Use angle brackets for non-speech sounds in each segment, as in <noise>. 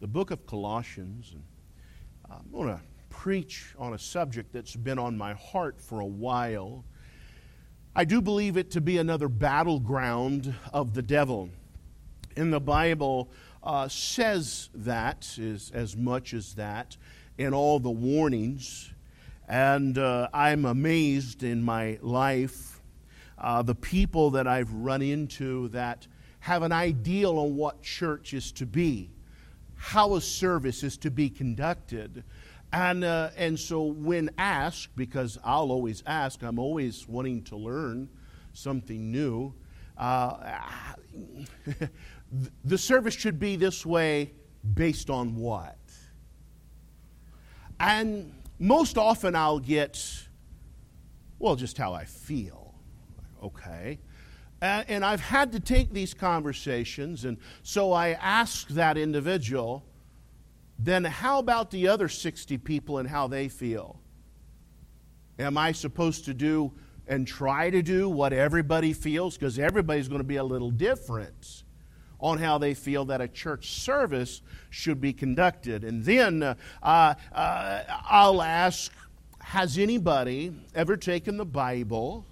the book of Colossians. And I'm going to preach on a subject that's been on my heart for a while. I do believe it to be another battleground of the devil. In the Bible, uh, says that is as much as that in all the warnings, and uh, I'm amazed in my life uh, the people that I've run into that have an ideal on what church is to be, how a service is to be conducted. And, uh, and so, when asked, because I'll always ask, I'm always wanting to learn something new. Uh, <laughs> the service should be this way based on what? And most often I'll get, well, just how I feel. Okay. And, I've had to take these conversations, and so I ask that individual, then how about the other 60 people and how they feel? Am I supposed to do and try to do what everybody feels? Because everybody's going to be a little different on how they feel that a church service should be conducted. And then uh, uh, I'll ask Has anybody ever taken the Bible?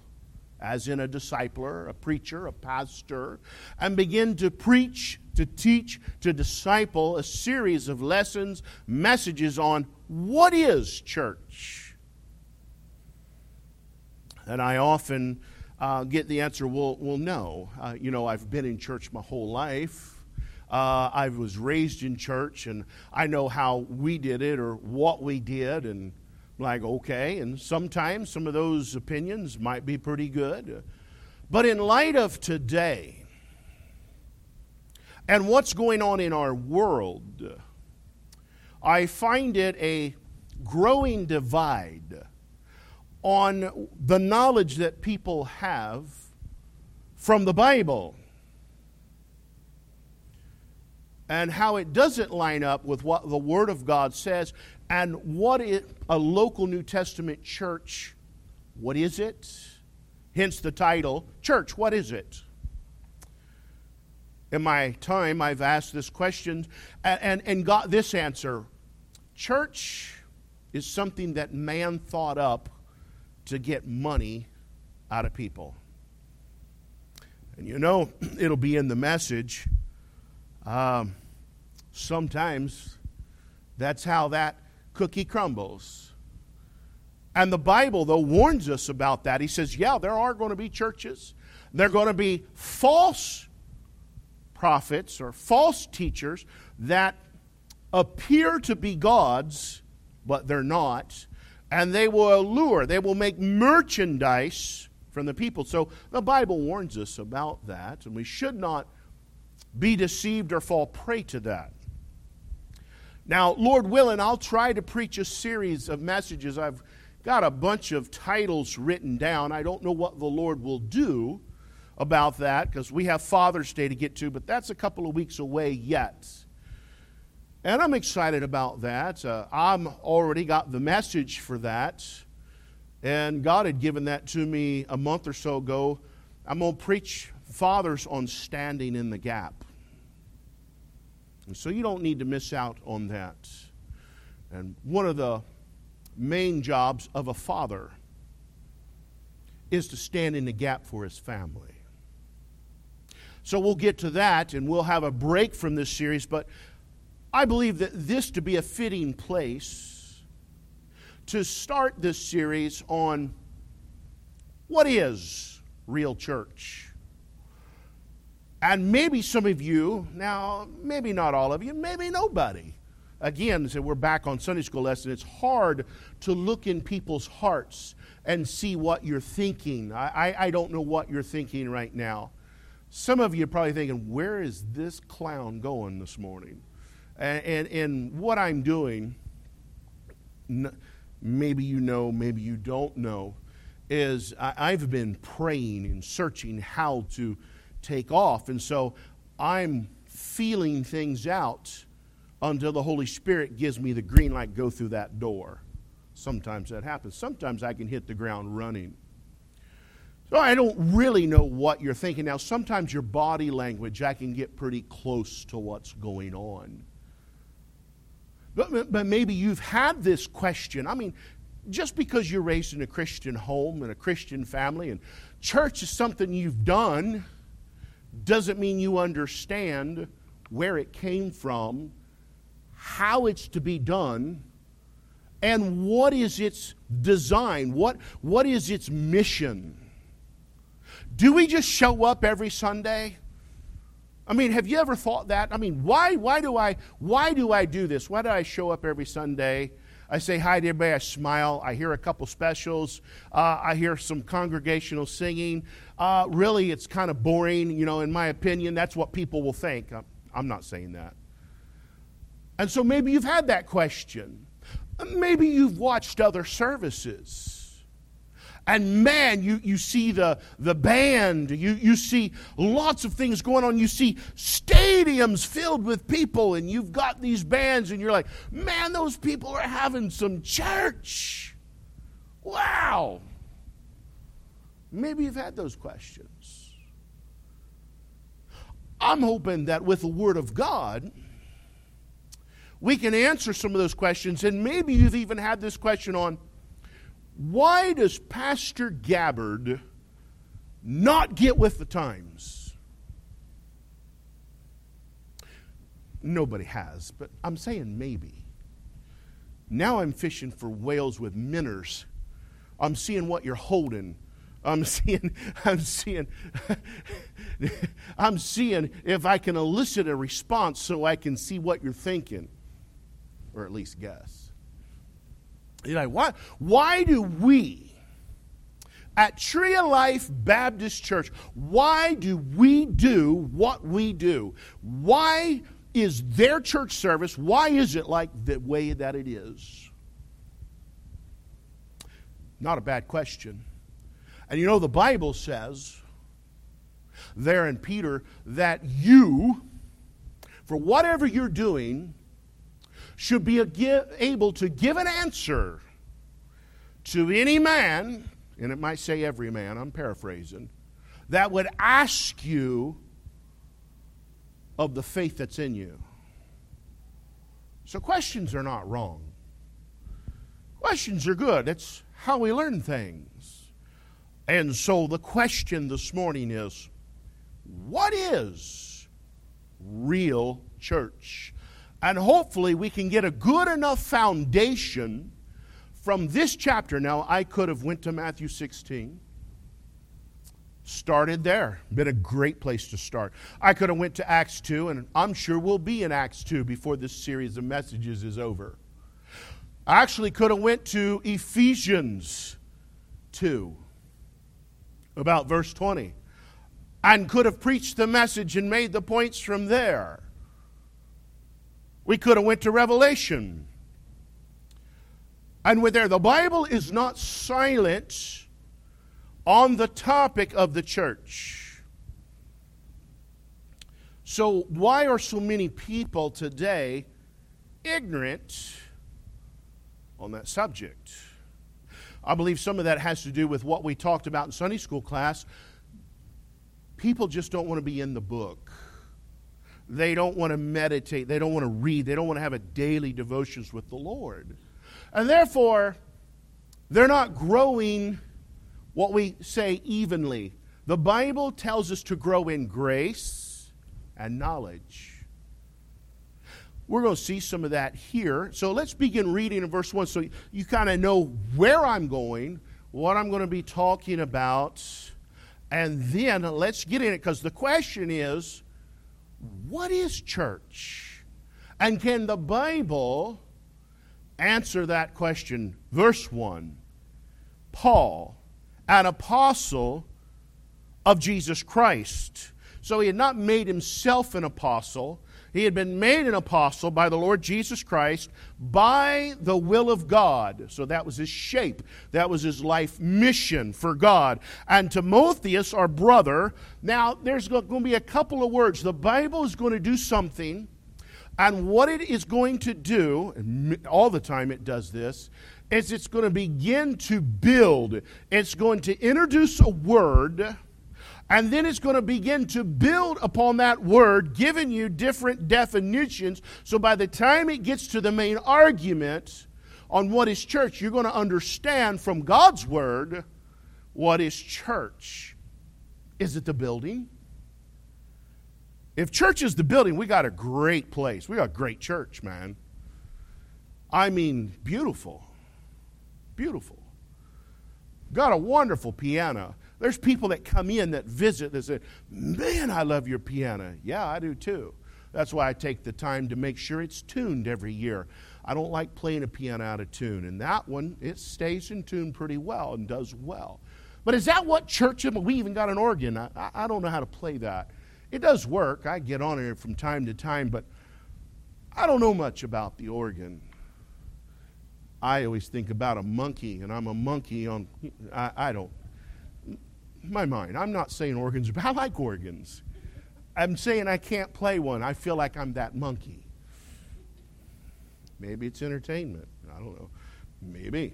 As in a discipler, a preacher, a pastor, and begin to preach, to teach, to disciple a series of lessons, messages on what is church. And I often uh, get the answer, well, well no. Uh, you know, I've been in church my whole life. Uh, I was raised in church, and I know how we did it or what we did, and like, okay. And sometimes some of those opinions might be pretty good. But in light of today and what's going on in our world, I find it a growing divide on the knowledge that people have from the Bible and how it doesn't line up with what the Word of God says and what is a local New Testament church, what is it? Hence the title, Church, what is it? In my time, I've asked this question and, and, and got this answer Church is something that man thought up to get money out of people. And you know, <clears throat> it'll be in the message. Um, sometimes that's how that cookie crumbles. And the Bible, though, warns us about that. He says, yeah, there are going to be churches, there are going to be false prophets or false teachers that appear to be gods, but they're not and they will allure, they will make merchandise from the people. So the Bible warns us about that, and we should not be deceived or fall prey to that. Now, Lord willing, I'll try to preach a series of messages. I've got a bunch of titles written down. I don't know what the Lord will do about that because we have Father's Day to get to, but that's a couple of weeks away yet. And I'm excited about that. Uh, I'm already got the message for that. And God had given that to me a month or so ago. I'm going to preach fathers on standing in the gap. And so you don't need to miss out on that. And one of the main jobs of a father is to stand in the gap for his family. So we'll get to that and we'll have a break from this series, but I believe that this to be a fitting place to start this series on what is real church. And maybe some of you, now, maybe not all of you, maybe nobody. Again, so we're back on Sunday school lesson. It's hard to look in people's hearts and see what you're thinking. I, I, I don't know what you're thinking right now. Some of you are probably thinking, where is this clown going this morning? And, and, and what I'm doing, maybe you know, maybe you don't know, is I, I've been praying and searching how to take off. And so I'm feeling things out until the Holy Spirit gives me the green light go through that door. Sometimes that happens. Sometimes I can hit the ground running. So I don't really know what you're thinking. Now, sometimes your body language, I can get pretty close to what's going on. But, but maybe you've had this question. I mean, just because you're raised in a Christian home and a Christian family and church is something you've done doesn't mean you understand where it came from, how it's to be done, and what is its design? What, what is its mission? Do we just show up every Sunday? I mean, have you ever thought that? I mean, why, why, do I, why do I do this? Why do I show up every Sunday? I say hi to everybody. I smile. I hear a couple specials. Uh, I hear some congregational singing. Uh, really, it's kind of boring, you know, in my opinion. That's what people will think. I'm, I'm not saying that. And so maybe you've had that question. Maybe you've watched other services and man, you, you see the, the band, you, you see lots of things going on. You see stadiums filled with people, and you've got these bands, and you're like, man, those people are having some church. Wow. Maybe you've had those questions. I'm hoping that with the Word of God, we can answer some of those questions, and maybe you've even had this question on why does Pastor Gabbard not get with the times? Nobody has, but I'm saying maybe. Now I'm fishing for whales with minnows. I'm seeing what you're holding. I'm <laughs> seeing, I'm seeing, <laughs> I'm seeing if I can elicit a response so I can see what you're thinking, or at least guess. You know, why, why do we at Tree of Life Baptist Church, why do we do what we do? Why is their church service, why is it like the way that it is? Not a bad question. And you know, the Bible says there in Peter that you, for whatever you're doing, should be able to give an answer to any man, and it might say every man, I'm paraphrasing, that would ask you of the faith that's in you. So questions are not wrong. Questions are good. It's how we learn things. And so the question this morning is what is real church? And hopefully we can get a good enough foundation from this chapter. Now, I could have went to Matthew 16 started there. Been a great place to start. I could have went to acts 2 and i'm sure we'll be in acts 2 before this series of messages is over. I actually could have went to ephesians 2 about verse 20 and could have preached the message and made the points from there we could have went to Revelation. And with there, the Bible is not silent on the topic of the church. So, why are so many people today ignorant on that subject? I believe some of that has to do with what we talked about in Sunday school class. People just don't want to be in the book. They don't want to meditate. They don't want to read. They don't want to have a daily devotions with the Lord. And therefore, they're not growing what we say evenly. The Bible tells us to grow in grace and knowledge. We're going to see some of that here. So let's begin reading in verse 1 so you kind of know where I'm going, what I'm going to be talking about, and then let's get in it because the question is what is church? And can the Bible answer that question? Verse 1 Paul, an apostle of Jesus Christ. So he had not made himself an apostle, he had been made an apostle by the Lord Jesus Christ by the will of God. So that was his shape. That was his life mission for God. And Timotheus, our brother, now there's going to be a couple of words. The Bible is going to do something, and what it is going to do, all the time it does this, is it's going to begin to build. It's going to introduce a word And then it's going to begin to build upon that word, giving you different definitions. So by the time it gets to the main argument on what is church, you're going to understand from God's word what is church. Is it the building? If church is the building, we got a great place. We got a great church, man. I mean, beautiful. Beautiful. Got a wonderful piano. There's people that come in that visit that say, Man, I love your piano. Yeah, I do too. That's why I take the time to make sure it's tuned every year. I don't like playing a piano out of tune. And that one, it stays in tune pretty well and does well. But is that what church? We even got an organ. I, I don't know how to play that. It does work. I get on it from time to time, but I don't know much about the organ. I always think about a monkey, and I'm a monkey on. I, I don't. My mind. I'm not saying organs, <laughs> but I like organs. I'm saying I can't play one. I feel like I'm that monkey. Maybe it's entertainment. I don't know. Maybe.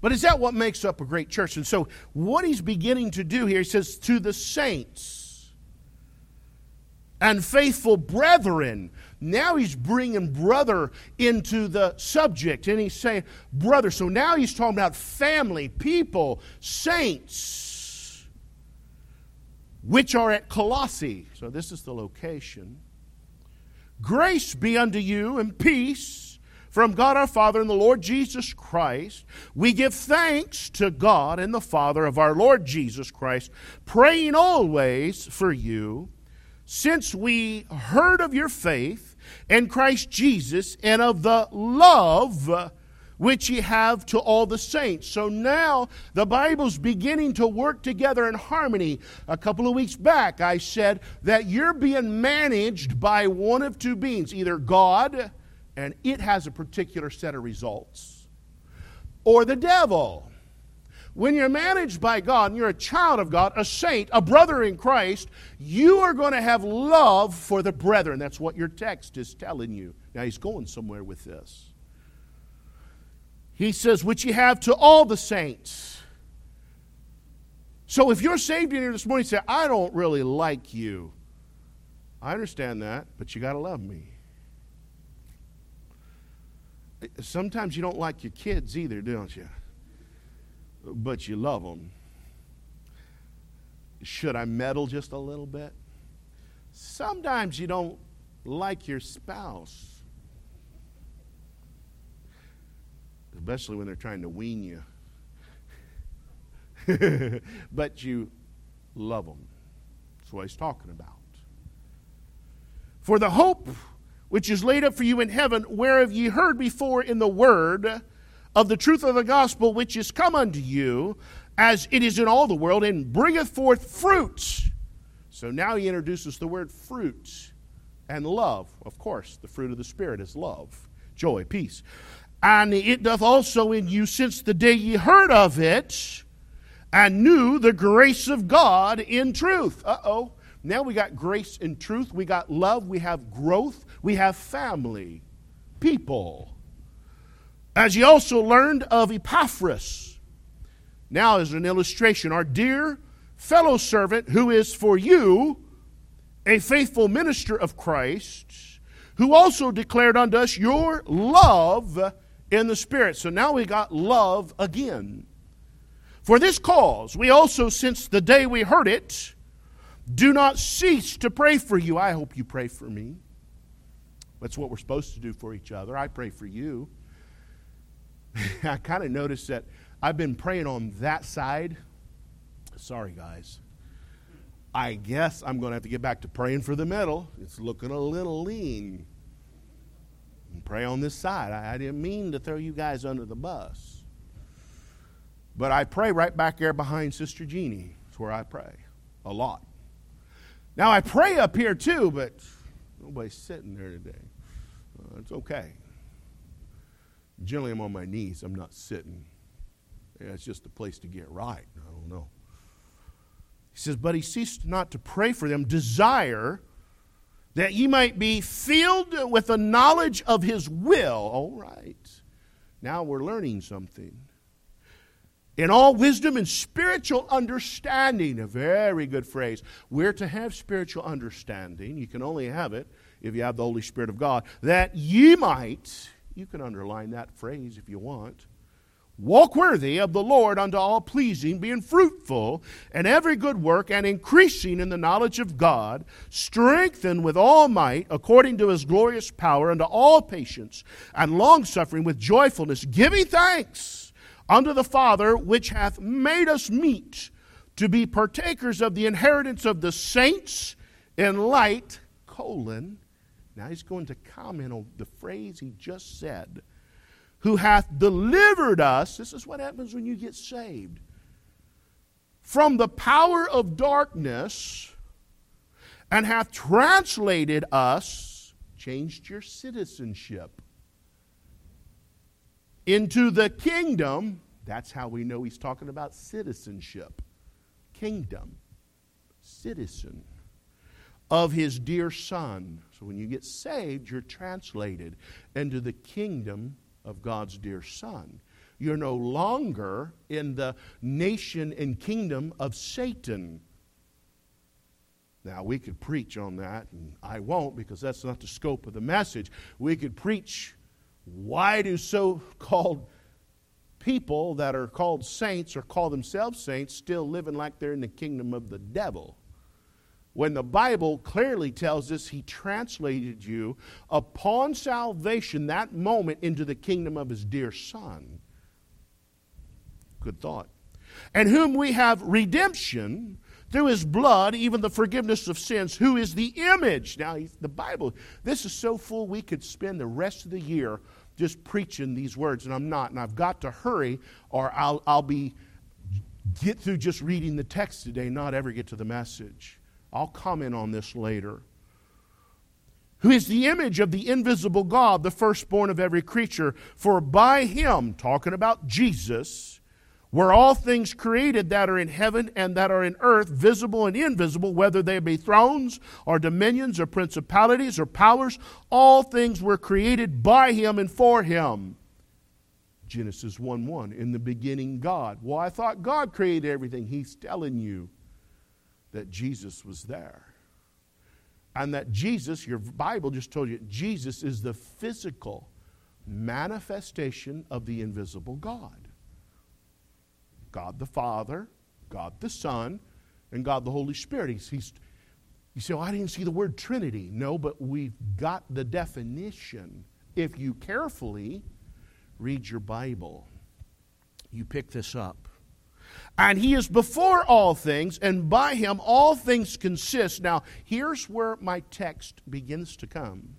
But is that what makes up a great church? And so, what he's beginning to do here, he says, to the saints and faithful brethren. Now he's bringing brother into the subject, and he's saying brother. So now he's talking about family, people, saints, which are at Colossae. So this is the location. Grace be unto you and peace from God our Father and the Lord Jesus Christ. We give thanks to God and the Father of our Lord Jesus Christ, praying always for you, since we heard of your faith in Christ Jesus and of the love which ye have to all the saints. So now the Bible's beginning to work together in harmony. A couple of weeks back, I said that you're being managed by one of two beings either God, and it has a particular set of results, or the devil. When you're managed by God and you're a child of God, a saint, a brother in Christ, you are going to have love for the brethren. That's what your text is telling you. Now, he's going somewhere with this. He says, which you have to all the saints. So if you're saved in here this morning, say, I don't really like you. I understand that, but you got to love me. Sometimes you don't like your kids either, don't you? But you love them. Should I meddle just a little bit? Sometimes you don't like your spouse especially when they're trying to wean you. <laughs> but you love them. That's what he's talking about. For the hope which is laid up for you in heaven, whereof ye heard before in the word of the truth of the gospel, which is come unto you, as it is in all the world, and bringeth forth fruit. So now he introduces the word fruit and love. Of course, the fruit of the Spirit is love, joy, peace, and it doth also in you since the day ye heard of it and knew the grace of God in truth. Uh oh. Now we got grace in truth, we got love, we have growth, we have family, people. As ye also learned of Epaphras. Now, as an illustration, our dear fellow servant who is for you a faithful minister of Christ, who also declared unto us your love in the Spirit. So now we got love again. For this cause, we also, since the day we heard it, do not cease to pray for you. I hope you pray for me. That's what we're supposed to do for each other. I pray for you. <laughs> I kind of noticed that I've been praying on that side. Sorry, guys. I guess I'm going to have to get back to praying for the middle. It's looking a little lean and pray on this side. I, I didn't mean to throw you guys under the bus. But I pray right back there behind Sister Jeannie. That's where I pray a lot. Now I pray up here too, but nobody's sitting there today. Uh, it's okay. Generally, I'm on my knees. I'm not sitting. Yeah, it's just a place to get right. I don't know. He says, But he ceased not to pray for them, desire that ye might be filled with the knowledge of his will. All right. Now we're learning something. in all wisdom and spiritual understanding. A very good phrase. We're to have spiritual understanding. You can only have it if you have the Holy Spirit of God. That ye might, you can underline that phrase if you want Walk worthy of the Lord unto all pleasing, being fruitful in every good work and increasing in the knowledge of God, strengthened with all might according to his glorious power unto all patience and longsuffering with joyfulness, giving thanks unto the Father which hath made us meet to be partakers of the inheritance of the saints in light, colon. Now he's going to comment on the phrase he just said who hath delivered us. This is what happens when you get saved. From the power of darkness and hath translated us, changed your citizenship, into the kingdom. That's how we know he's talking about citizenship. Kingdom. Citizen of his dear son. So when you get saved, you're translated into the kingdom of God's dear Son. You're no longer in the nation and kingdom of Satan. Now, we could preach on that, and I won't because that's not the scope of the message. We could preach why do so called people that are called saints or call themselves saints still living like they're in the kingdom of the devil? When the Bible clearly tells us he translated you upon salvation, that moment, into the kingdom of his dear Son. Good thought. And whom we have redemption through his blood, even the forgiveness of sins, who is the image. Now, the Bible, this is so full we could spend the rest of the year just preaching these words, and I'm not. And I've got to hurry, or I'll, I'll be get through just reading the text today, not ever get to the message. I'll comment on this later. Who is the image of the invisible God, the firstborn of every creature? For by him, talking about Jesus, were all things created that are in heaven and that are in earth, visible and invisible, whether they be thrones or dominions or principalities or powers, all things were created by him and for him. Genesis 1 1. In the beginning, God. Well, I thought God created everything. He's telling you that Jesus was there. And that Jesus, your Bible just told you, Jesus is the physical manifestation of the invisible God. God the Father, God the Son, and God the Holy Spirit. He's, he's, you say, well, oh, I didn't see the word Trinity. No, but we've got the definition. If you carefully read your Bible, you pick this up. And he is before all things, and by him all things consist. Now, here's where my text begins to come.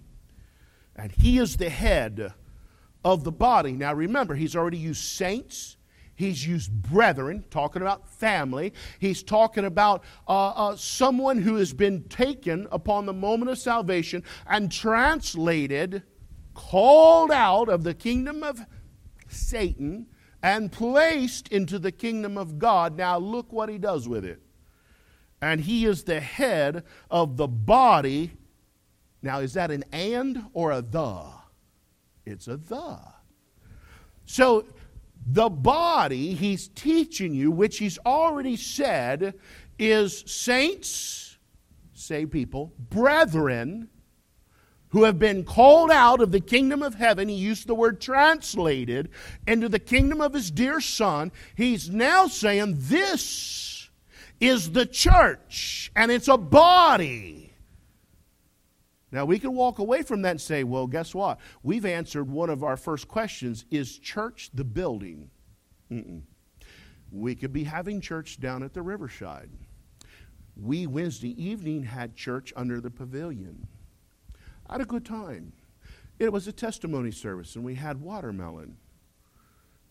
And he is the head of the body. Now, remember, he's already used saints. He's used brethren, talking about family. He's talking about uh, uh, someone who has been taken upon the moment of salvation and translated, called out of the kingdom of Satan and placed into the kingdom of God. Now, look what he does with it. And he is the head of the body. Now, is that an and or a the? It's a the. So, the body he's teaching you, which he's already said, is saints, say people, brethren, who have been called out of the kingdom of heaven. He used the word translated into the kingdom of his dear son. He's now saying this is the church and it's a body. Now, we can walk away from that and say, well, guess what? We've answered one of our first questions Is church the building? Mm-mm. We could be having church down at the riverside. We, Wednesday evening, had church under the pavilion. I had a good time. It was a testimony service, and we had watermelon.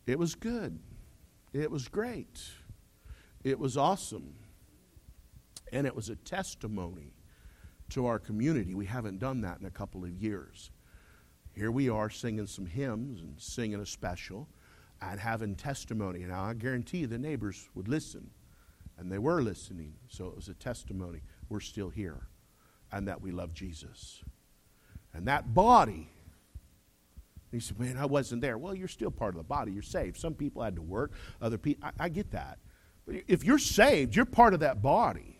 It was good. It was great. It was awesome. And it was a testimony to our community. We haven't done that in a couple of years. Here we are singing some hymns and singing a special and having testimony. Now, I guarantee the neighbors would listen, and they were listening. So it was a testimony. We're still here and that we love Jesus. And that body he said, Man, I wasn't there. Well, you're still part of the body. You're saved. Some people had to work, other people. I, I get that. But if you're saved, you're part of that body.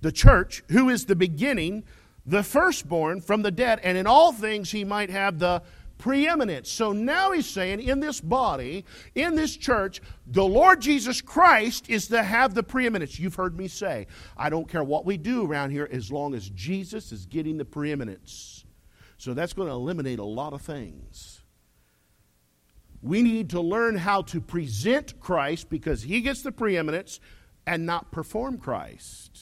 The church, who is the beginning, the firstborn from the dead, and in all things he might have the preeminence. So now he's saying in this body, in this church, the Lord Jesus Christ is to have the preeminence. You've heard me say, I don't care what we do around here as long as Jesus is getting the preeminence. So that's going to eliminate a lot of things. We need to learn how to present Christ because he gets the preeminence and not perform Christ.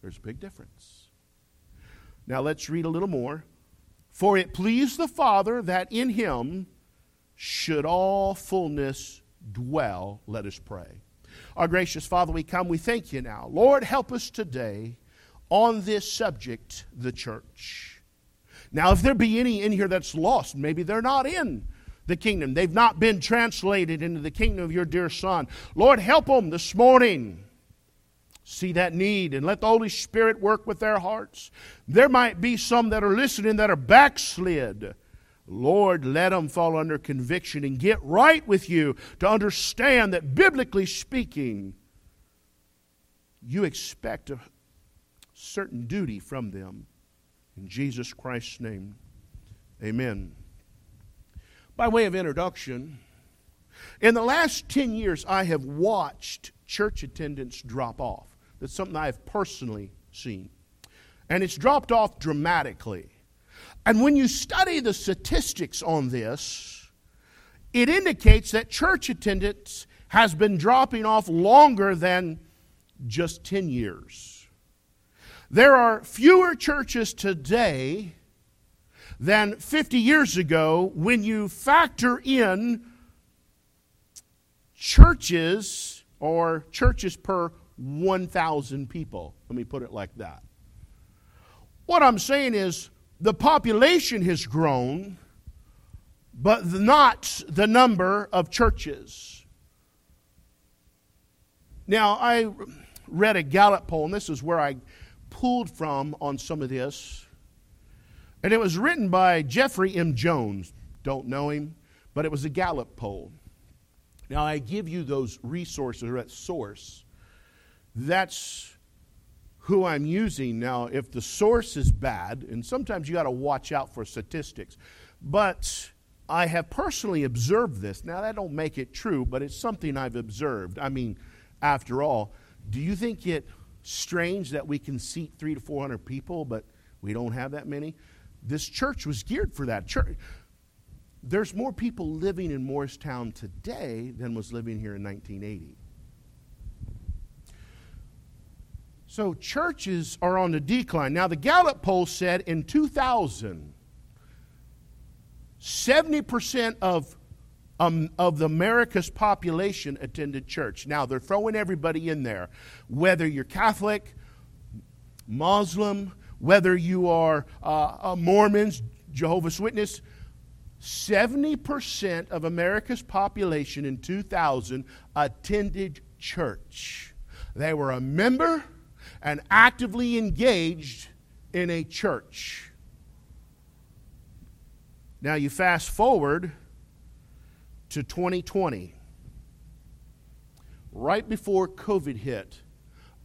There's a big difference. Now let's read a little more. For it pleased the Father that in him should all fullness dwell. Let us pray. Our gracious Father, we come, we thank you now. Lord, help us today on this subject, the church. Now, if there be any in here that's lost, maybe they're not in the kingdom. They've not been translated into the kingdom of your dear Son. Lord, help them this morning. See that need and let the Holy Spirit work with their hearts. There might be some that are listening that are backslid. Lord, let them fall under conviction and get right with you to understand that biblically speaking, you expect a certain duty from them. In Jesus Christ's name, amen. By way of introduction, in the last 10 years, I have watched church attendance drop off. That's something I have personally seen. And it's dropped off dramatically. And when you study the statistics on this, it indicates that church attendance has been dropping off longer than just 10 years. There are fewer churches today than 50 years ago when you factor in churches or churches per 1,000 people. Let me put it like that. What I'm saying is the population has grown, but not the number of churches. Now, I read a Gallup poll, and this is where I pulled from on some of this. And it was written by Jeffrey M. Jones. Don't know him, but it was a Gallup poll. Now, I give you those resources or that source. That's who I'm using. Now, if the source is bad, and sometimes you got to watch out for statistics, but I have personally observed this. Now, that don't make it true, but it's something I've observed. I mean, after all, do you think it strange that we can seat three to 400 people, but we don't have that many. This church was geared for that. Church, there's more people living in Morristown today than was living here in 1980. So churches are on the decline. Now, the Gallup poll said in 2000, 70% of um, of America's population attended church. Now, they're throwing everybody in there, whether you're Catholic, Muslim, whether you are uh, Mormons, Jehovah's Witness. 70% of America's population in 2000 attended church. They were a member and actively engaged in a church. Now, you fast forward to 2020, right before COVID hit,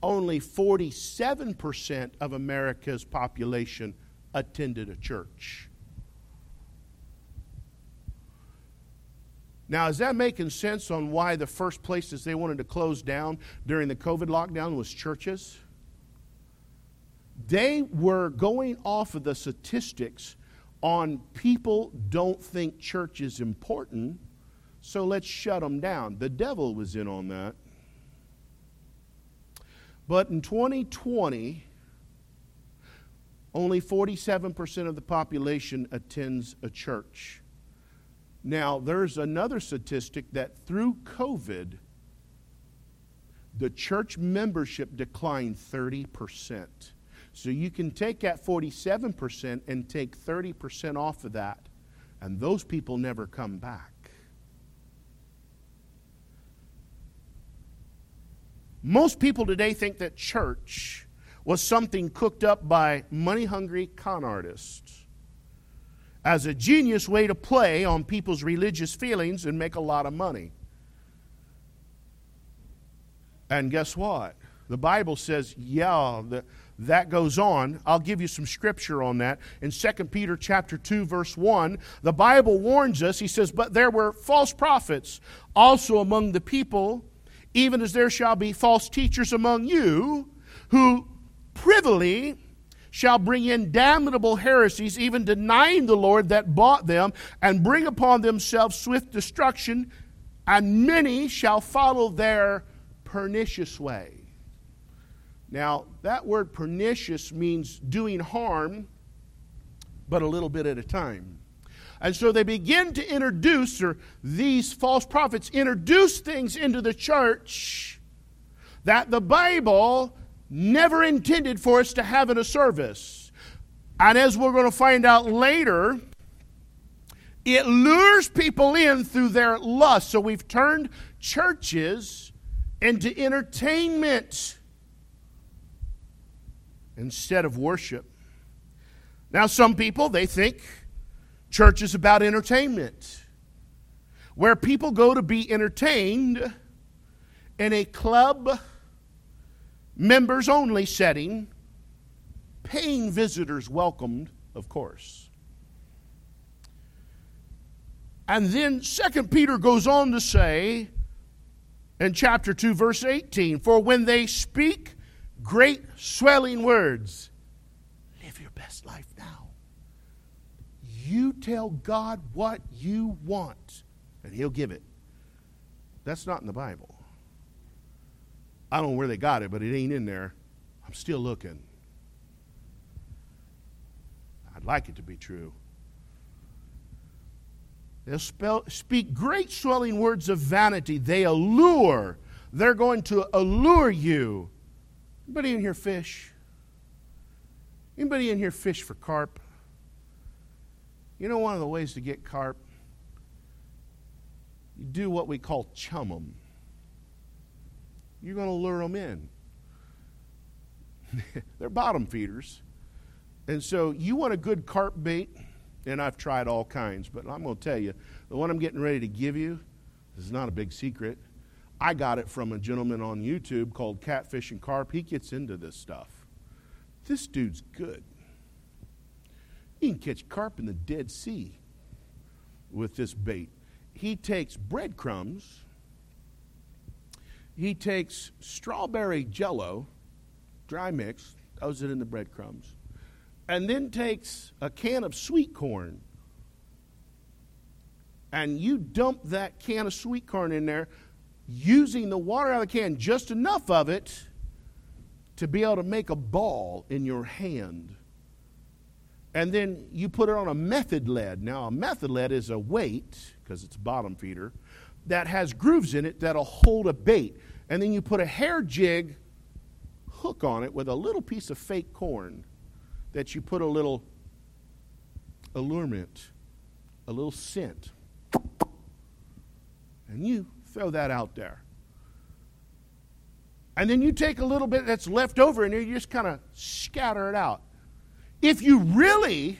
only 47% of America's population attended a church. Now, is that making sense on why the first places they wanted to close down during the COVID lockdown was churches? They were going off of the statistics on people don't think church is important so let's shut them down. The devil was in on that. But in 2020, only 47% of the population attends a church. Now, there's another statistic that through COVID, the church membership declined 30%. So you can take that 47% and take 30% off of that, and those people never come back. Most people today think that church was something cooked up by money hungry con artists. as a genius way to play on people's religious feelings and make a lot of money. And guess what? The Bible says, yeah, the, that goes on. I'll give you some scripture on that. In 2 Peter chapter 2 verse 1, the Bible warns us. He says, "But there were false prophets also among the people, even as there shall be false teachers among you, who privily shall bring in damnable heresies, even denying the Lord that bought them, and bring upon themselves swift destruction, and many shall follow their pernicious way. Now, that word pernicious means doing harm, but a little bit at a time. And so they begin to introduce, or these false prophets introduce things into the church that the Bible never intended for us to have in a service. And as we're going to find out later, it lures people in through their lust. So we've turned churches into entertainment instead of worship. Now, some people, they think church is about entertainment, where people go to be entertained in a club members only setting, paying visitors welcomed, of course. And then Second Peter goes on to say in chapter 2 verse 18, for when they speak great swelling words, live your best life now. You tell God what you want and he'll give it. That's not in the Bible. I don't know where they got it, but it ain't in there. I'm still looking. I'd like it to be true. They'll spell, speak great swelling words of vanity. They allure. They're going to allure you. Anybody in here fish? Anybody in here fish for carp? You know one of the ways to get carp? You do what we call chum them you're going to lure them in. <laughs> They're bottom feeders. And so you want a good carp bait, and I've tried all kinds, but I'm going to tell you, the one I'm getting ready to give you this is not a big secret. I got it from a gentleman on YouTube called Catfish and Carp. He gets into this stuff. This dude's good. You can catch carp in the Dead Sea with this bait. He takes breadcrumbs he takes strawberry jello, dry mix, throws it in the breadcrumbs, and then takes a can of sweet corn. And you dump that can of sweet corn in there using the water out of the can, just enough of it to be able to make a ball in your hand. And then you put it on a method lead. Now, a method lead is a weight, because it's a bottom feeder, that has grooves in it that'll hold a bait. And then you put a hair jig hook on it with a little piece of fake corn that you put a little allurement, a little scent. And you throw that out there. And then you take a little bit that's left over and you just kind of scatter it out. If you really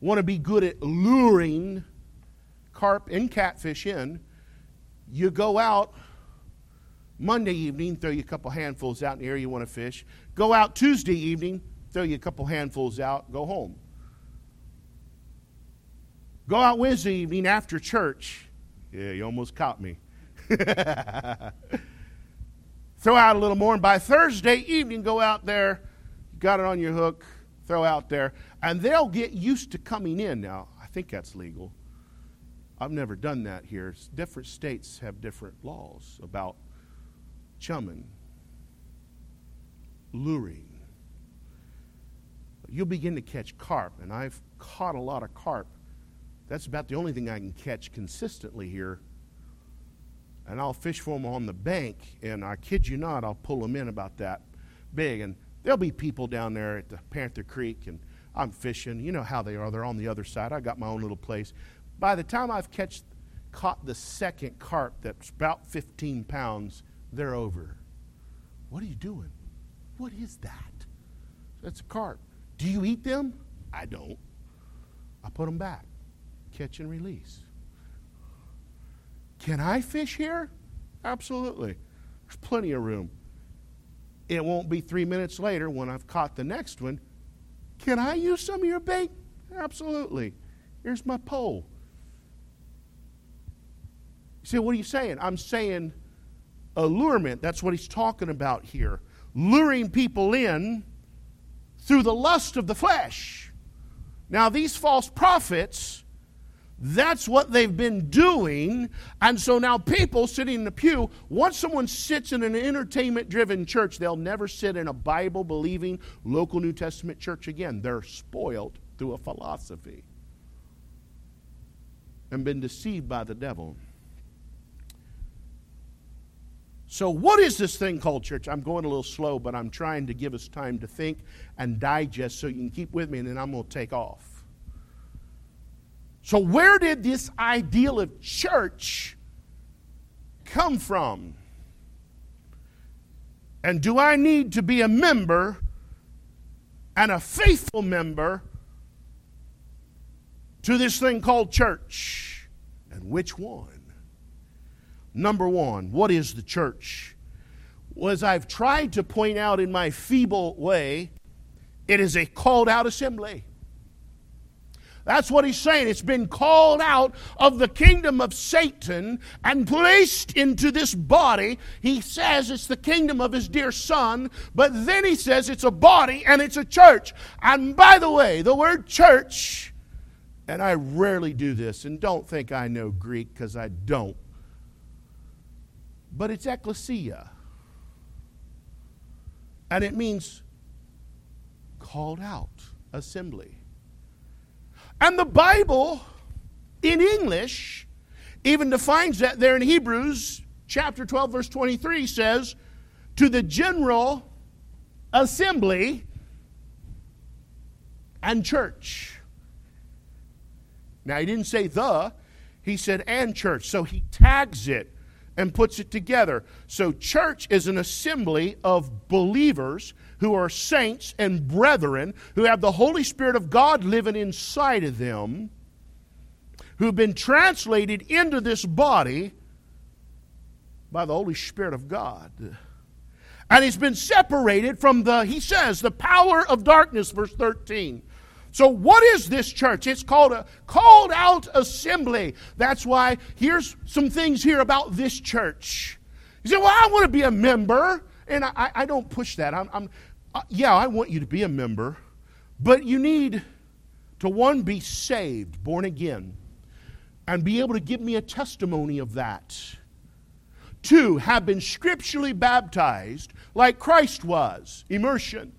want to be good at luring carp and catfish in, you go out Monday evening, throw you a couple handfuls out in the area you want to fish. Go out Tuesday evening, throw you a couple handfuls out, go home. Go out Wednesday evening after church. Yeah, you almost caught me. <laughs> throw out a little more, and by Thursday evening, go out there, got it on your hook, throw out there, and they'll get used to coming in. Now, I think that's legal. I've never done that here. Different states have different laws about chumming, luring. You'll begin to catch carp, and I've caught a lot of carp. That's about the only thing I can catch consistently here. And I'll fish for them on the bank, and I kid you not, I'll pull them in about that big. And there'll be people down there at the Panther Creek, and I'm fishing. You know how they are. They're on the other side. I got my own little place. By the time I've catch, caught the second carp that's about 15 pounds, they're over. What are you doing? What is that? That's a carp. Do you eat them? I don't. I put them back. Catch and release. Can I fish here? Absolutely. There's plenty of room. It won't be three minutes later when I've caught the next one. Can I use some of your bait? Absolutely. Here's my pole. You say, what are you saying? I'm saying allurement. That's what he's talking about here. Luring people in through the lust of the flesh. Now, these false prophets that's what they've been doing. And so now people sitting in the pew, once someone sits in an entertainment driven church, they'll never sit in a Bible believing local New Testament church again. They're spoiled through a philosophy and been deceived by the devil. So, what is this thing called church? I'm going a little slow, but I'm trying to give us time to think and digest so you can keep with me, and then I'm going to take off. So, where did this ideal of church come from? And do I need to be a member and a faithful member to this thing called church? And which one? Number one, what is the church? Well, as I've tried to point out in my feeble way, it is a called out assembly. That's what he's saying. It's been called out of the kingdom of Satan and placed into this body. He says it's the kingdom of his dear son, but then he says it's a body and it's a church. And by the way, the word church, and I rarely do this, and don't think I know Greek because I don't, but it's ecclesia. And it means called out, assembly. And the Bible in English even defines that there in Hebrews chapter 12, verse 23 says, to the general assembly and church. Now, he didn't say the, he said and church. So he tags it and puts it together. So, church is an assembly of believers who are saints and brethren, who have the Holy Spirit of God living inside of them, who've been translated into this body by the Holy Spirit of God. And he's been separated from the, he says, the power of darkness, verse 13. So, what is this church? It's called a called out assembly. That's why here's some things here about this church. You say, Well, I want to be a member. And I, I don't push that. I'm, I'm uh, yeah, I want you to be a member, but you need to, one, be saved, born again, and be able to give me a testimony of that. Two, have been scripturally baptized like Christ was, immersion.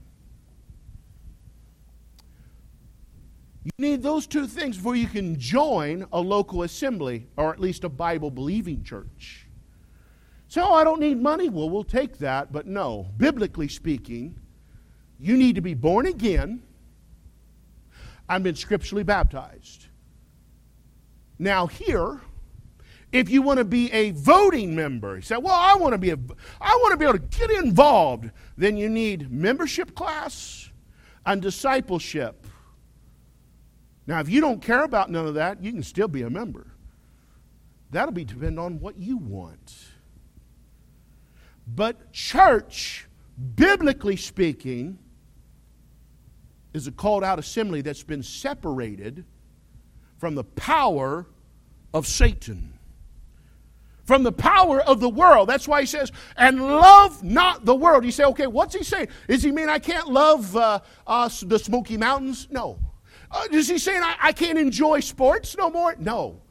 You need those two things before you can join a local assembly or at least a Bible believing church. So, I don't need money. Well, we'll take that, but no. Biblically speaking, you need to be born again I've been scripturally baptized. Now, here, if you want to be a voting member, you say, Well, I want to be a I want to be able to get involved, then you need membership class and discipleship. Now, if you don't care about none of that, you can still be a member. That'll be depend on what you want. But church, biblically speaking, is a called out assembly that's been separated from the power of Satan. From the power of the world. That's why he says, and love not the world. You say, okay, what's he saying? Is he mean I can't love uh, us, the Smoky Mountains? No. Uh, is he saying I, I can't enjoy sports no more? No.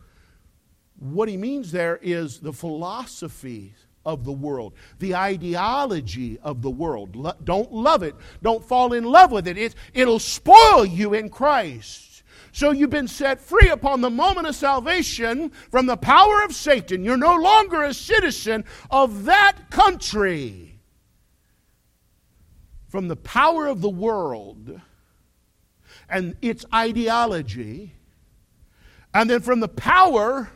What he means there is the philosophy of the world, the ideology of the world. Lo- don't love it. Don't fall in love with it. it. It'll spoil you in Christ. So you've been set free upon the moment of salvation from the power of Satan. You're no longer a citizen of that country. From the power of the world and its ideology, and then from the power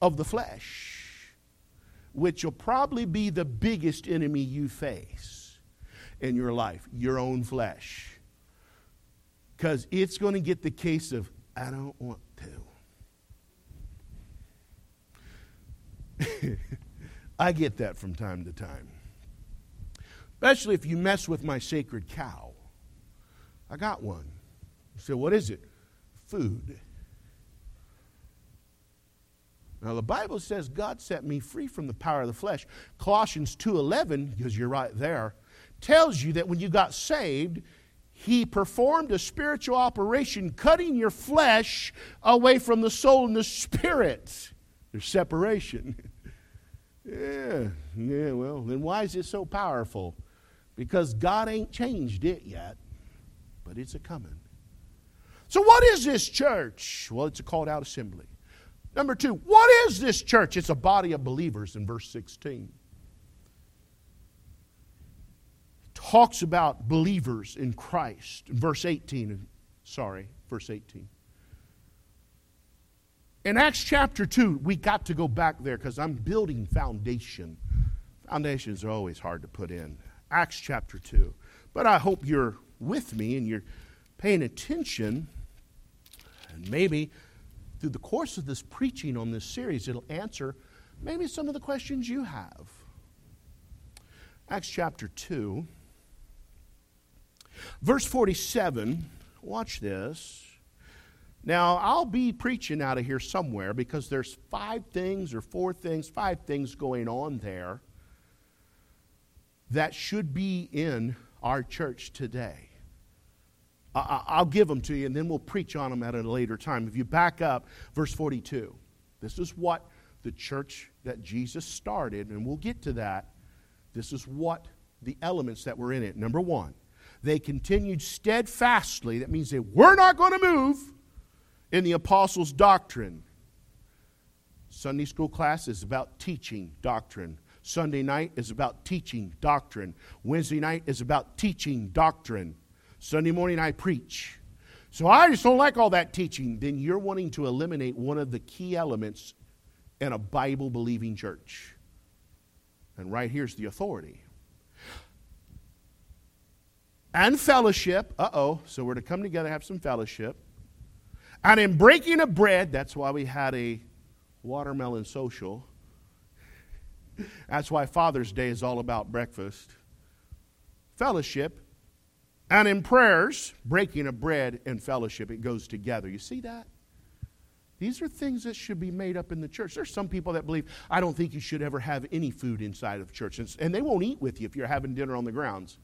of the flesh, which will probably be the biggest enemy you face in your life your own flesh. Because it's going to get the case of I don't want to. <laughs> I get that from time to time. Especially if you mess with my sacred cow. I got one. You say, what is it? Food. Now the Bible says God set me free from the power of the flesh. Colossians 2:11, because you're right there, tells you that when you got saved, he performed a spiritual operation cutting your flesh away from the soul and the spirit. There's separation. <laughs> yeah, yeah, well, then why is it so powerful? Because God ain't changed it yet, but it's a coming. So, what is this church? Well, it's a called out assembly. Number two, what is this church? It's a body of believers in verse 16. Talks about believers in Christ. In verse 18, sorry, verse 18. In Acts chapter 2, we got to go back there because I'm building foundation. Foundations are always hard to put in. Acts chapter 2. But I hope you're with me and you're paying attention. And maybe through the course of this preaching on this series, it'll answer maybe some of the questions you have. Acts chapter 2, verse 47. Watch this. Now, I'll be preaching out of here somewhere because there's five things or four things, five things going on there that should be in our church today. I'll give them to you, and then we'll preach on them at a later time. If you back up, verse 42, this is what the church that Jesus started, and we'll get to that. This is what the elements that were in it. Number one, they continued steadfastly. That means they were not going to move in the apostles' doctrine. Sunday school class is about teaching doctrine. Sunday night is about teaching doctrine. Wednesday night is about teaching doctrine. Sunday morning I preach. So I just don't like all that teaching. Then you're wanting to eliminate one of the key elements in a Bible believing church. And right here's the authority. And fellowship. Uh oh. So we're to come together, have some fellowship. And in breaking of bread, that's why we had a watermelon social. That's why Father's Day is all about breakfast. Fellowship and in prayers, breaking of bread and fellowship, it goes together. You see that? These are things that should be made up in the church. There's some people that believe, I don't think you should ever have any food inside of church. And they won't eat with you if you're having dinner on the grounds.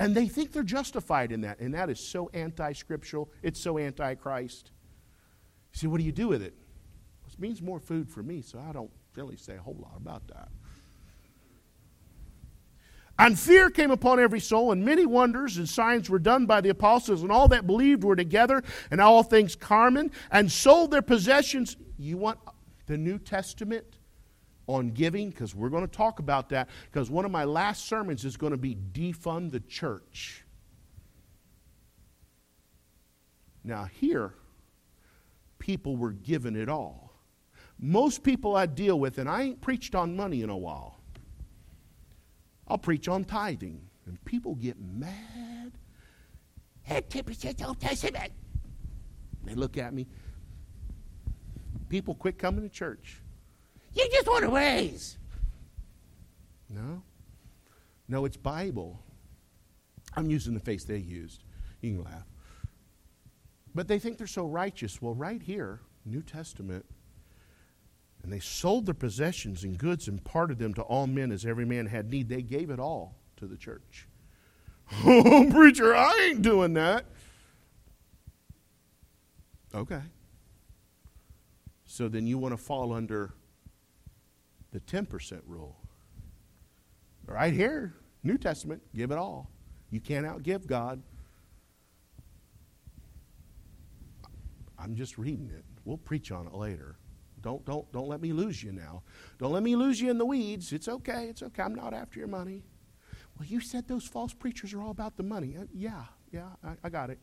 And they think they're justified in that. And that is so anti scriptural. It's so anti Christ. You see, what do you do with it? It means more food for me, so I don't really say a whole lot about that. And fear came upon every soul, and many wonders and signs were done by the apostles, and all that believed were together, and all things common, and sold their possessions. You want the New Testament on giving? Because we're going to talk about that, because one of my last sermons is going to be defund the church. Now, here, people were given it all. Most people I deal with, and I ain't preached on money in a while I'll preach on tithing. And people get mad. Hey, 10% Old Testament. They look at me. People quit coming to church. You just want to raise. No. No, it's Bible. I'm using the face they used. You can laugh. But they think they're so righteous. Well, right here, New Testament, and they sold their possessions and goods and parted them to all men as every man had need. They gave it all to the church. <laughs> Oh, preacher, I ain't doing that. Okay. So then you want to fall under the 10% rule. Right here, New Testament, give it all. You can't outgive God. I'm just reading it. We'll preach on it later. Don't, don't, don't let me lose you now. Don't let me lose you in the weeds. It's okay. It's okay. I'm not after your money. Well, you said those false preachers are all about the money. Uh, yeah, yeah, I, I got it.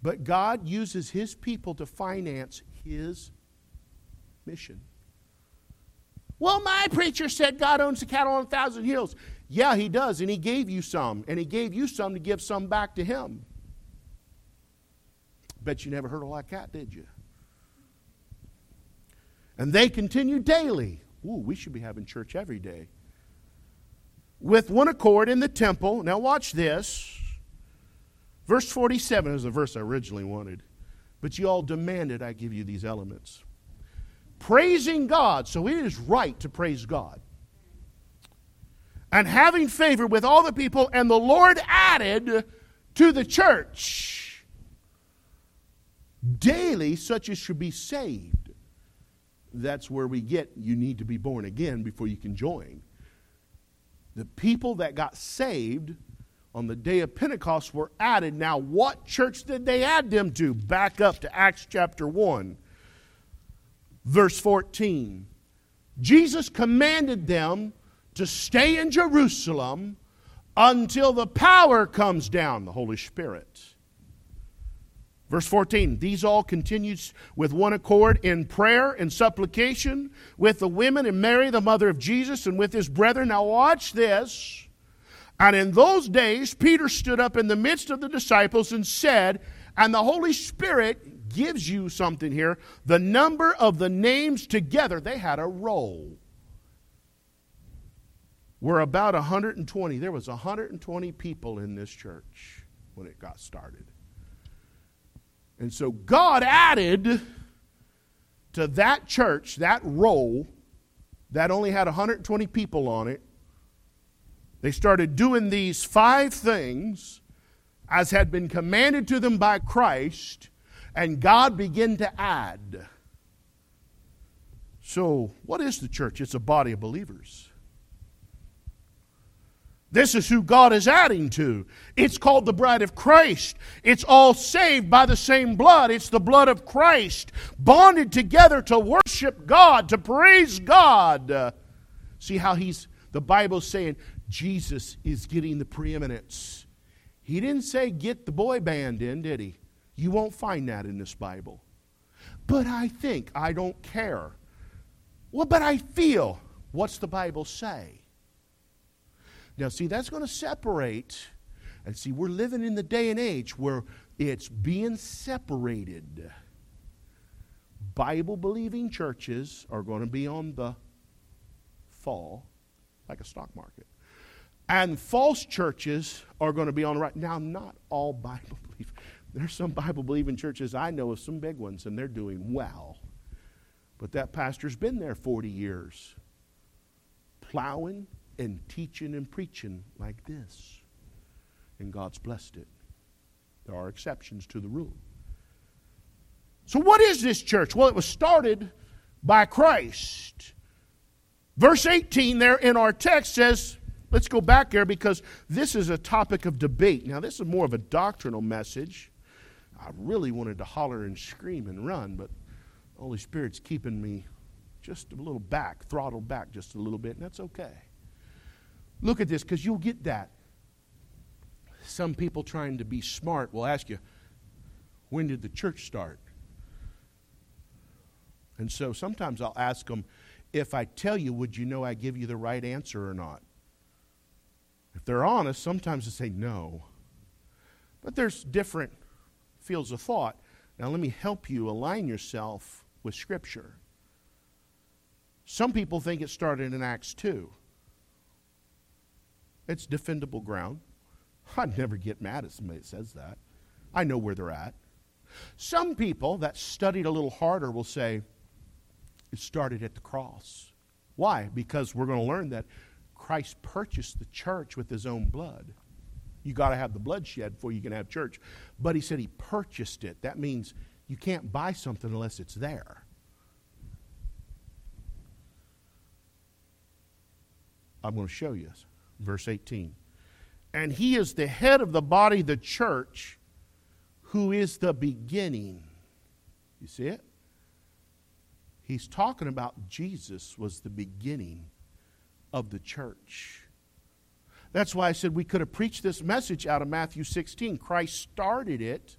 But God uses his people to finance his mission. Well, my preacher said God owns the cattle on a thousand hills. Yeah, he does, and he gave you some, and he gave you some to give some back to him. Bet you never heard a like that, did you? And they continue daily. Ooh, we should be having church every day. With one accord in the temple. Now, watch this. Verse 47 is the verse I originally wanted. But you all demanded I give you these elements. Praising God. So it is right to praise God. And having favor with all the people, and the Lord added to the church daily such as should be saved. That's where we get you need to be born again before you can join. The people that got saved on the day of Pentecost were added. Now, what church did they add them to? Back up to Acts chapter 1, verse 14. Jesus commanded them to stay in Jerusalem until the power comes down, the Holy Spirit. Verse 14, these all continued with one accord in prayer and supplication with the women and Mary, the mother of Jesus, and with his brethren. Now, watch this. And in those days, Peter stood up in the midst of the disciples and said, and the Holy Spirit gives you something here the number of the names together, they had a roll. Were about 120. There was 120 people in this church when it got started. And so God added to that church, that roll, that only had 120 people on it. They started doing these five things as had been commanded to them by Christ, and God began to add. So, what is the church? It's a body of believers. This is who God is adding to. It's called the bride of Christ. It's all saved by the same blood. It's the blood of Christ, bonded together to worship God, to praise God. See how he's, the Bible's saying Jesus is getting the preeminence. He didn't say get the boy band in, did he? You won't find that in this Bible. But I think, I don't care. Well, but I feel. What's the Bible say? Now, see, that's going to separate. And see, we're living in the day and age where it's being separated. Bible believing churches are going to be on the fall, like a stock market. And false churches are going to be on the right. Now, not all <laughs> Bible believing. There's some Bible believing churches I know of, some big ones, and they're doing well. But that pastor's been there 40 years, plowing and teaching and preaching like this. And God's blessed it. There are exceptions to the rule. So, what is this church? Well, it was started by Christ. Verse 18 there in our text says, let's go back there because this is a topic of debate. Now, this is more of a doctrinal message. I really wanted to holler and scream and run, but the Holy Spirit's keeping me just a little back, throttled back just a little bit, and that's okay. Look at this because you'll get that. Some people trying to be smart will ask you, when did the church start? And so sometimes I'll ask them, if I tell you, would you know I give you the right answer or not? If they're honest, sometimes they say no. But there's different fields of thought. Now, let me help you align yourself with Scripture. Some people think it started in Acts 2. It's defendable ground. I'd never get mad at somebody that says that. I know where they're at. Some people that studied a little harder will say it started at the cross. Why? Because we're going to learn that Christ purchased the church with his own blood. You got to have the bloodshed before you can have church. But he said he purchased it. That means you can't buy something unless it's there. I'm going to show you verse 18. And he is the head of the body, the church, who is the beginning. You see it? He's talking about Jesus was the beginning of the church. That's why I said we could have preached this message out of Matthew 16. Christ started it,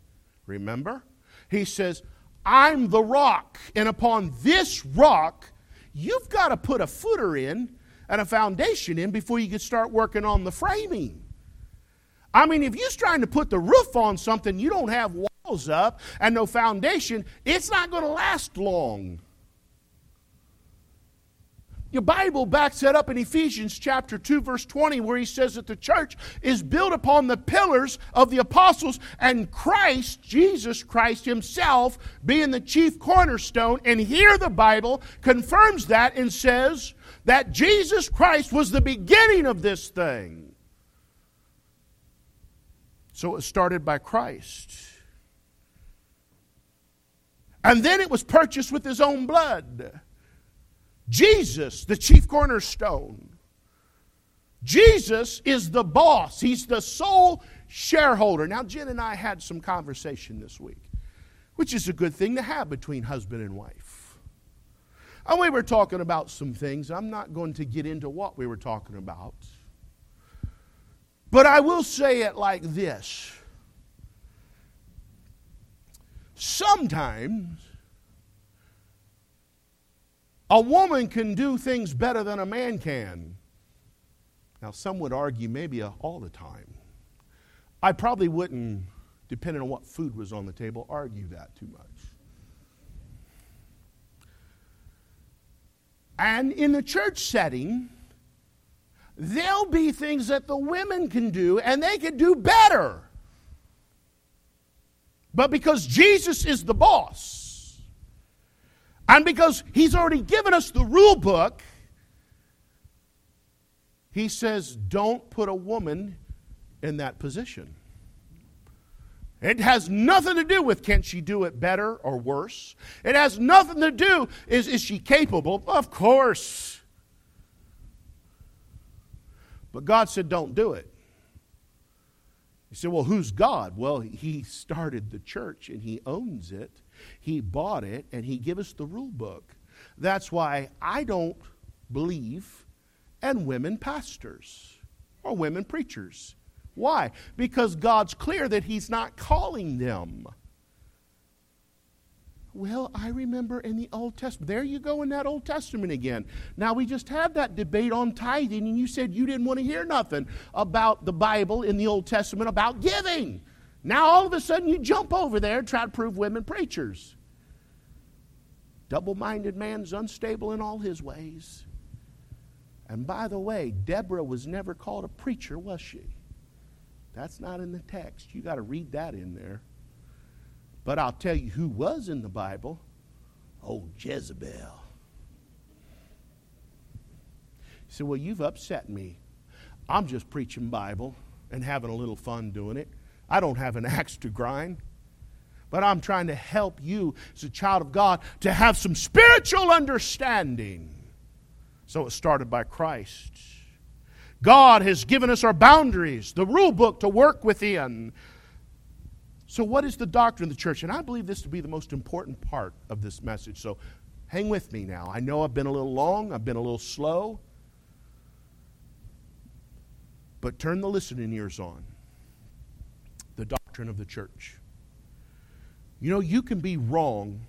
remember? He says, I'm the rock, and upon this rock, you've got to put a footer in and a foundation in before you can start working on the framing. I mean, if you're trying to put the roof on something, you don't have walls walls up and no foundation, it's not going to last long. Your Bible backs that up in Ephesians chapter 2 verse 20 where he says that the church is built upon the pillars of the apostles and Christ, Jesus Christ himself being the chief cornerstone and here the Bible confirms that and says that Jesus Christ was the beginning of this thing. So it started by Christ. And then it was purchased with his own blood. Jesus, the chief cornerstone. Jesus is the boss, he's the sole shareholder. Now, Jen and I had some conversation this week, which is a good thing to have between husband and wife. And we were talking about some things. I'm not going to get into what we were talking about. But I will say it like this sometimes a woman can do things better than a man can. Now, some would argue maybe uh, all the time. I probably wouldn't, depending on what food was on the table, argue that too much. And in the church setting, there'll be things that the women can do and they can do better. But because Jesus is the boss, and because he's already given us the rule book, he says, don't put a woman in that position. It has nothing to do with can she do it better or worse. It has nothing to do is is she capable? Of course. But God said don't do it. You say, well, who's God? Well, he started the church and he owns it. He bought it and He gave us the rule book. That's why I don't believe in women pastors or women preachers. Why? Because God's clear that He's not calling them. Well, I remember in the Old Testament. There you go in that Old Testament again. Now, we just had that debate on tithing, and you said you didn't want to hear nothing about the Bible in the Old Testament about giving. Now all of a sudden you jump over there and try to prove women preachers. Double minded man's unstable in all his ways. And by the way, Deborah was never called a preacher, was she? That's not in the text. You got to read that in there. But I'll tell you who was in the Bible old Jezebel. You say, Well, you've upset me. I'm just preaching Bible and having a little fun doing it. I don't have an <laughs> axe to grind. But I'm trying to help you as a child of God to have some spiritual understanding. So it started by Christ. God has given us our boundaries, the rule book to work within. So, what is the doctrine of the church? And I believe this to be the most important part of this message. So, hang with me now. I know I've been a little long, I've been a little slow, but turn the listening ears on the doctrine of the church. You know, you can be wrong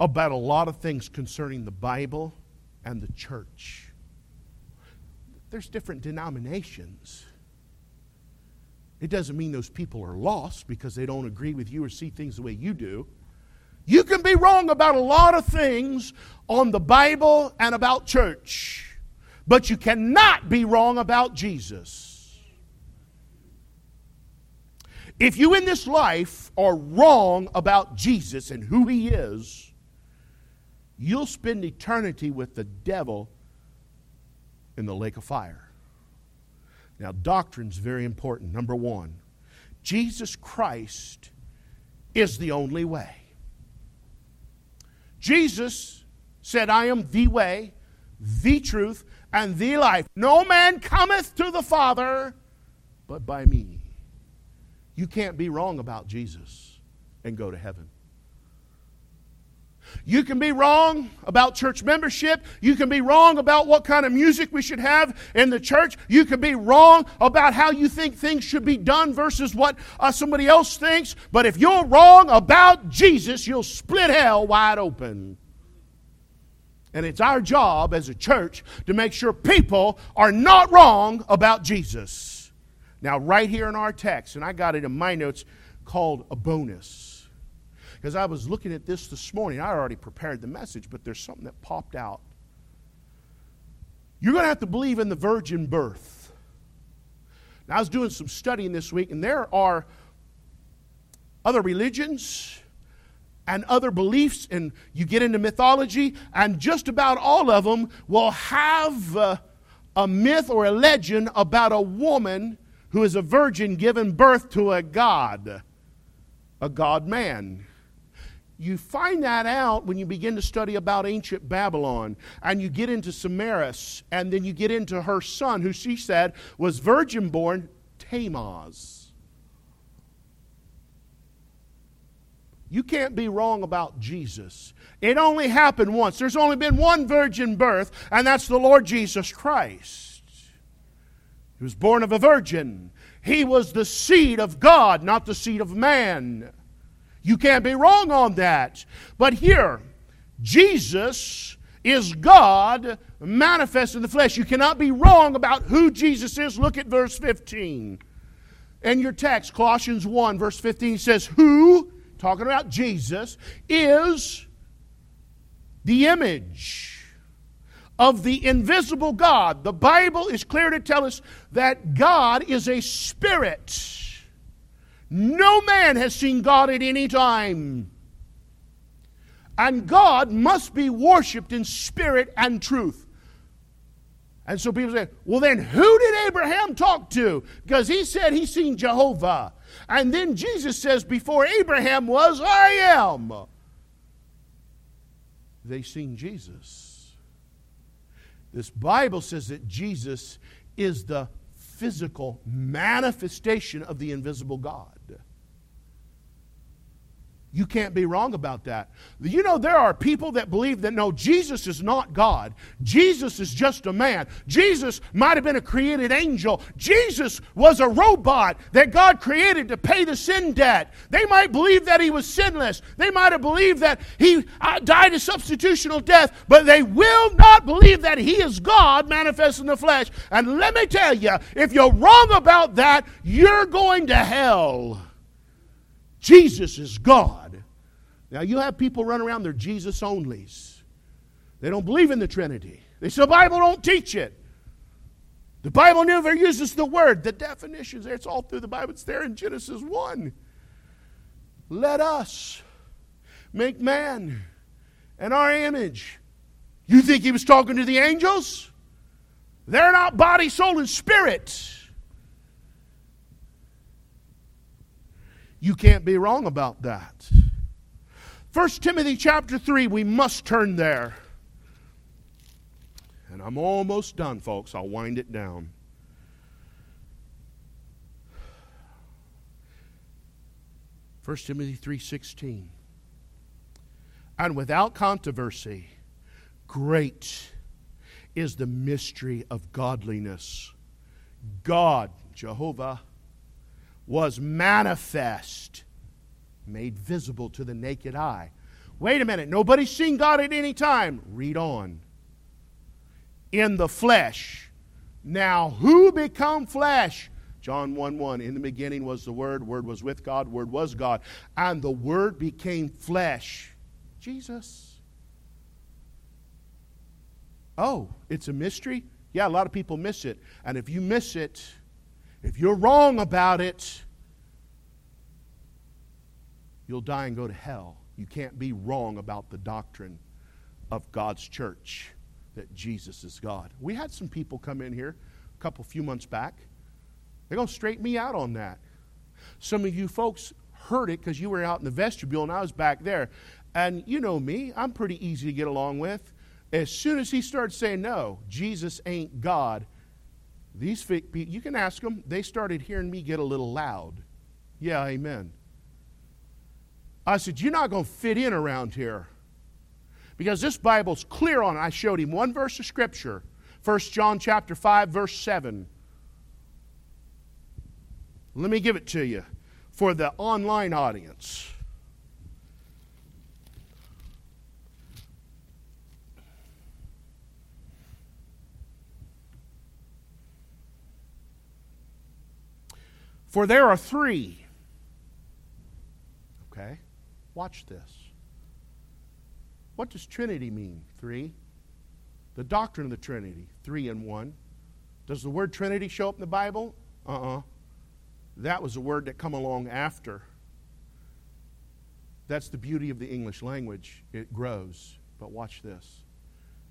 about a lot of things concerning the Bible and the church. There's different denominations. It doesn't mean those people are lost because they don't agree with you or see things the way you do. You can be wrong about a lot of things on the Bible and about church, but you cannot be wrong about Jesus. If you in this life are wrong about Jesus and who he is, you'll spend eternity with the devil in the lake of fire. Now, doctrine's very important. Number one, Jesus Christ is the only way. Jesus said, I am the way, the truth, and the life. No man cometh to the Father but by me. You can't be wrong about Jesus and go to heaven. You can be wrong about church membership. You can be wrong about what kind of music we should have in the church. You can be wrong about how you think things should be done versus what uh, somebody else thinks. But if you're wrong about Jesus, you'll split hell wide open. And it's our job as a church to make sure people are not wrong about Jesus. Now, right here in our text, and I got it in my notes, called a bonus. Because I was looking at this this morning. I already prepared the message, but there's something that popped out. You're going to have to believe in the virgin birth. Now, I was doing some studying this week, and there are other religions and other beliefs, and you get into mythology, and just about all of them will have uh, a myth or a legend about a woman who is a virgin giving birth to a god, a god man. You find that out when you begin to study about ancient Babylon and you get into Semiramis and then you get into her son, who she said was virgin born, Tammuz. You can't be wrong about Jesus. It only happened once. There's only been one virgin birth, and that's the Lord Jesus Christ. He was born of a virgin. He was the seed of God, not the seed of man. You can't be wrong on that. But here, Jesus is God manifest in the flesh. You cannot be wrong about who Jesus is. Look at verse 15. In your text, Colossians 1, verse 15 says, Who, talking about Jesus, is the image of the invisible God. The Bible is clear to tell us that God is a spirit. No man has seen God at any time. And God must be worshiped in spirit and truth. And so people say, well, then who did Abraham talk to? Because he said he seen Jehovah. And then Jesus says, before Abraham was, I am they seen Jesus. This Bible says that Jesus is the physical manifestation of the invisible God. You can't be wrong about that. You know, there are people that believe that no, Jesus is not God. Jesus is just a man. Jesus might have been a created angel. Jesus was a robot that God created to pay the sin debt. They might believe that he was sinless. They might have believed that he uh, died a substitutional death, but they will not believe that he is God manifest in the flesh. And let me tell you, if you're wrong about that, you're going to hell. Jesus is God. Now, you have people run around, they're Jesus onlys. They don't believe in the Trinity. They say the Bible don't teach it. The Bible never uses the word. The definitions there, it's all through the Bible. It's there in Genesis 1. Let us make man in our image. You think he was talking to the angels? They're not body, soul, and spirit. You can't be wrong about that. 1 Timothy chapter 3, we must turn there. And I'm almost done, folks. I'll wind it down. First Timothy 3:16 And without controversy great is the mystery of godliness God Jehovah was manifest made visible to the naked eye. Wait a minute, nobody's seen God at any time. Read on. In the flesh. Now, who become flesh? John 1 1. In the beginning was the Word, Word was with God, Word was God. And the Word became flesh. Jesus. Oh, it's a mystery? Yeah, a lot of people miss it. And if you miss it, if you're wrong about it, you'll die and go to hell. You can't be wrong about the doctrine of God's church that Jesus is God. We had some people come in here a couple few months back. They're going to straighten me out on that. Some of you folks heard it because you were out in the vestibule and I was back there. And you know me, I'm pretty easy to get along with. As soon as he started saying, No, Jesus ain't God, these you can ask them, they started hearing me get a little loud. Yeah, amen. I said, You're not going to fit in around here. Because this Bible's clear on it. I showed him one verse of Scripture. 1 John chapter 5, verse 7. Let me give it to you for the online audience. For there are three Watch this. What does Trinity mean? Three. The doctrine of the Trinity, three and one. Does the word Trinity show up in the Bible? Uh uh-uh. uh That was a word that come along after. That's the beauty of the English language. It grows. But watch this.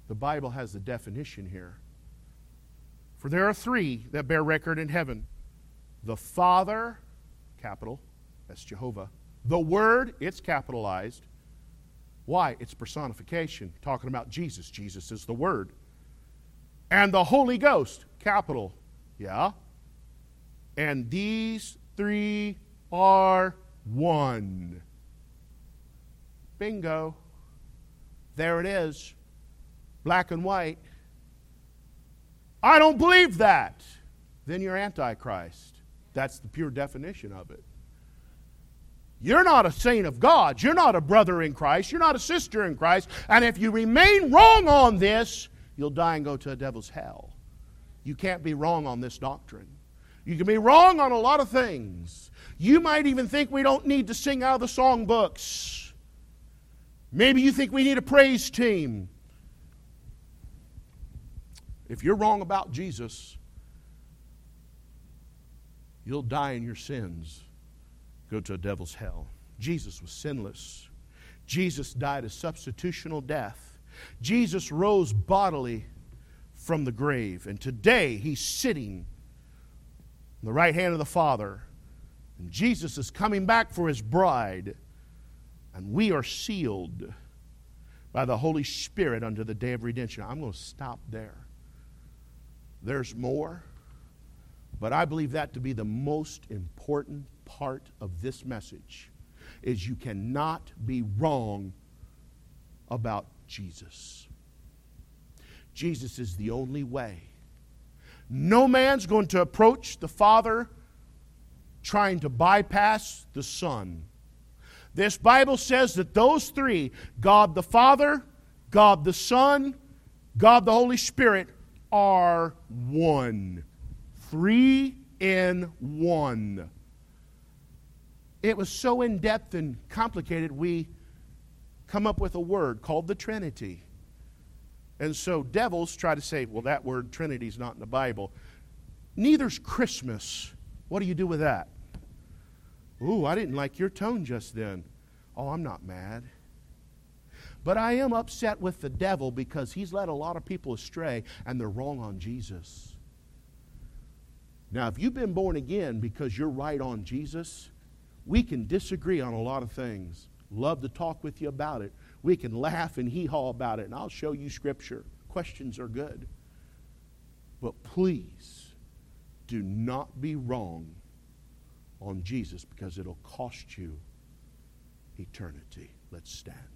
The Bible has the definition here. For there are three that bear record in heaven the Father, capital, that's Jehovah. The Word, it's capitalized. Why? It's personification, talking about Jesus. Jesus is the Word. And the Holy Ghost, capital. Yeah? And these three are one. Bingo. There it is. Black and white. I don't believe that. Then you're Antichrist. That's the pure definition of it. You're not a saint of God. You're not a brother in Christ. You're not a sister in Christ. And if you remain wrong on this, you'll die and go to a devil's hell. You can't be wrong on this doctrine. You can be wrong on a lot of things. You might even think we don't need to sing out of the songbooks. Maybe you think we need a praise team. If you're wrong about Jesus, you'll die in your sins, go to a devil's hell. Jesus was sinless. Jesus died a substitutional death. Jesus rose bodily from the grave. And today he's sitting on the right hand of the Father. And Jesus is coming back for his bride. And we are sealed by the Holy Spirit unto the day of redemption. I'm going to stop there. There's more. But I believe that to be the most important part of this message is you cannot be wrong about Jesus. Jesus is the only way. No man's going to approach the Father trying to bypass the Son. This Bible says that those three God the Father, God the Son, God the Holy Spirit are one. Three in one. It was so in depth and complicated, we come up with a word called the Trinity. And so devils try to say, well, that word Trinity is not in the Bible. Neither's Christmas. What do you do with that? Ooh, I didn't like your tone just then. Oh, I'm not mad. But I am upset with the devil because he's led a lot of people astray and they're wrong on Jesus. Now, if you've been born again because you're right on Jesus, we can disagree on a lot of things. Love to talk with you about it. We can laugh and hee haw about it, and I'll show you scripture. Questions are good. But please do not be wrong on Jesus because it'll cost you eternity. Let's stand.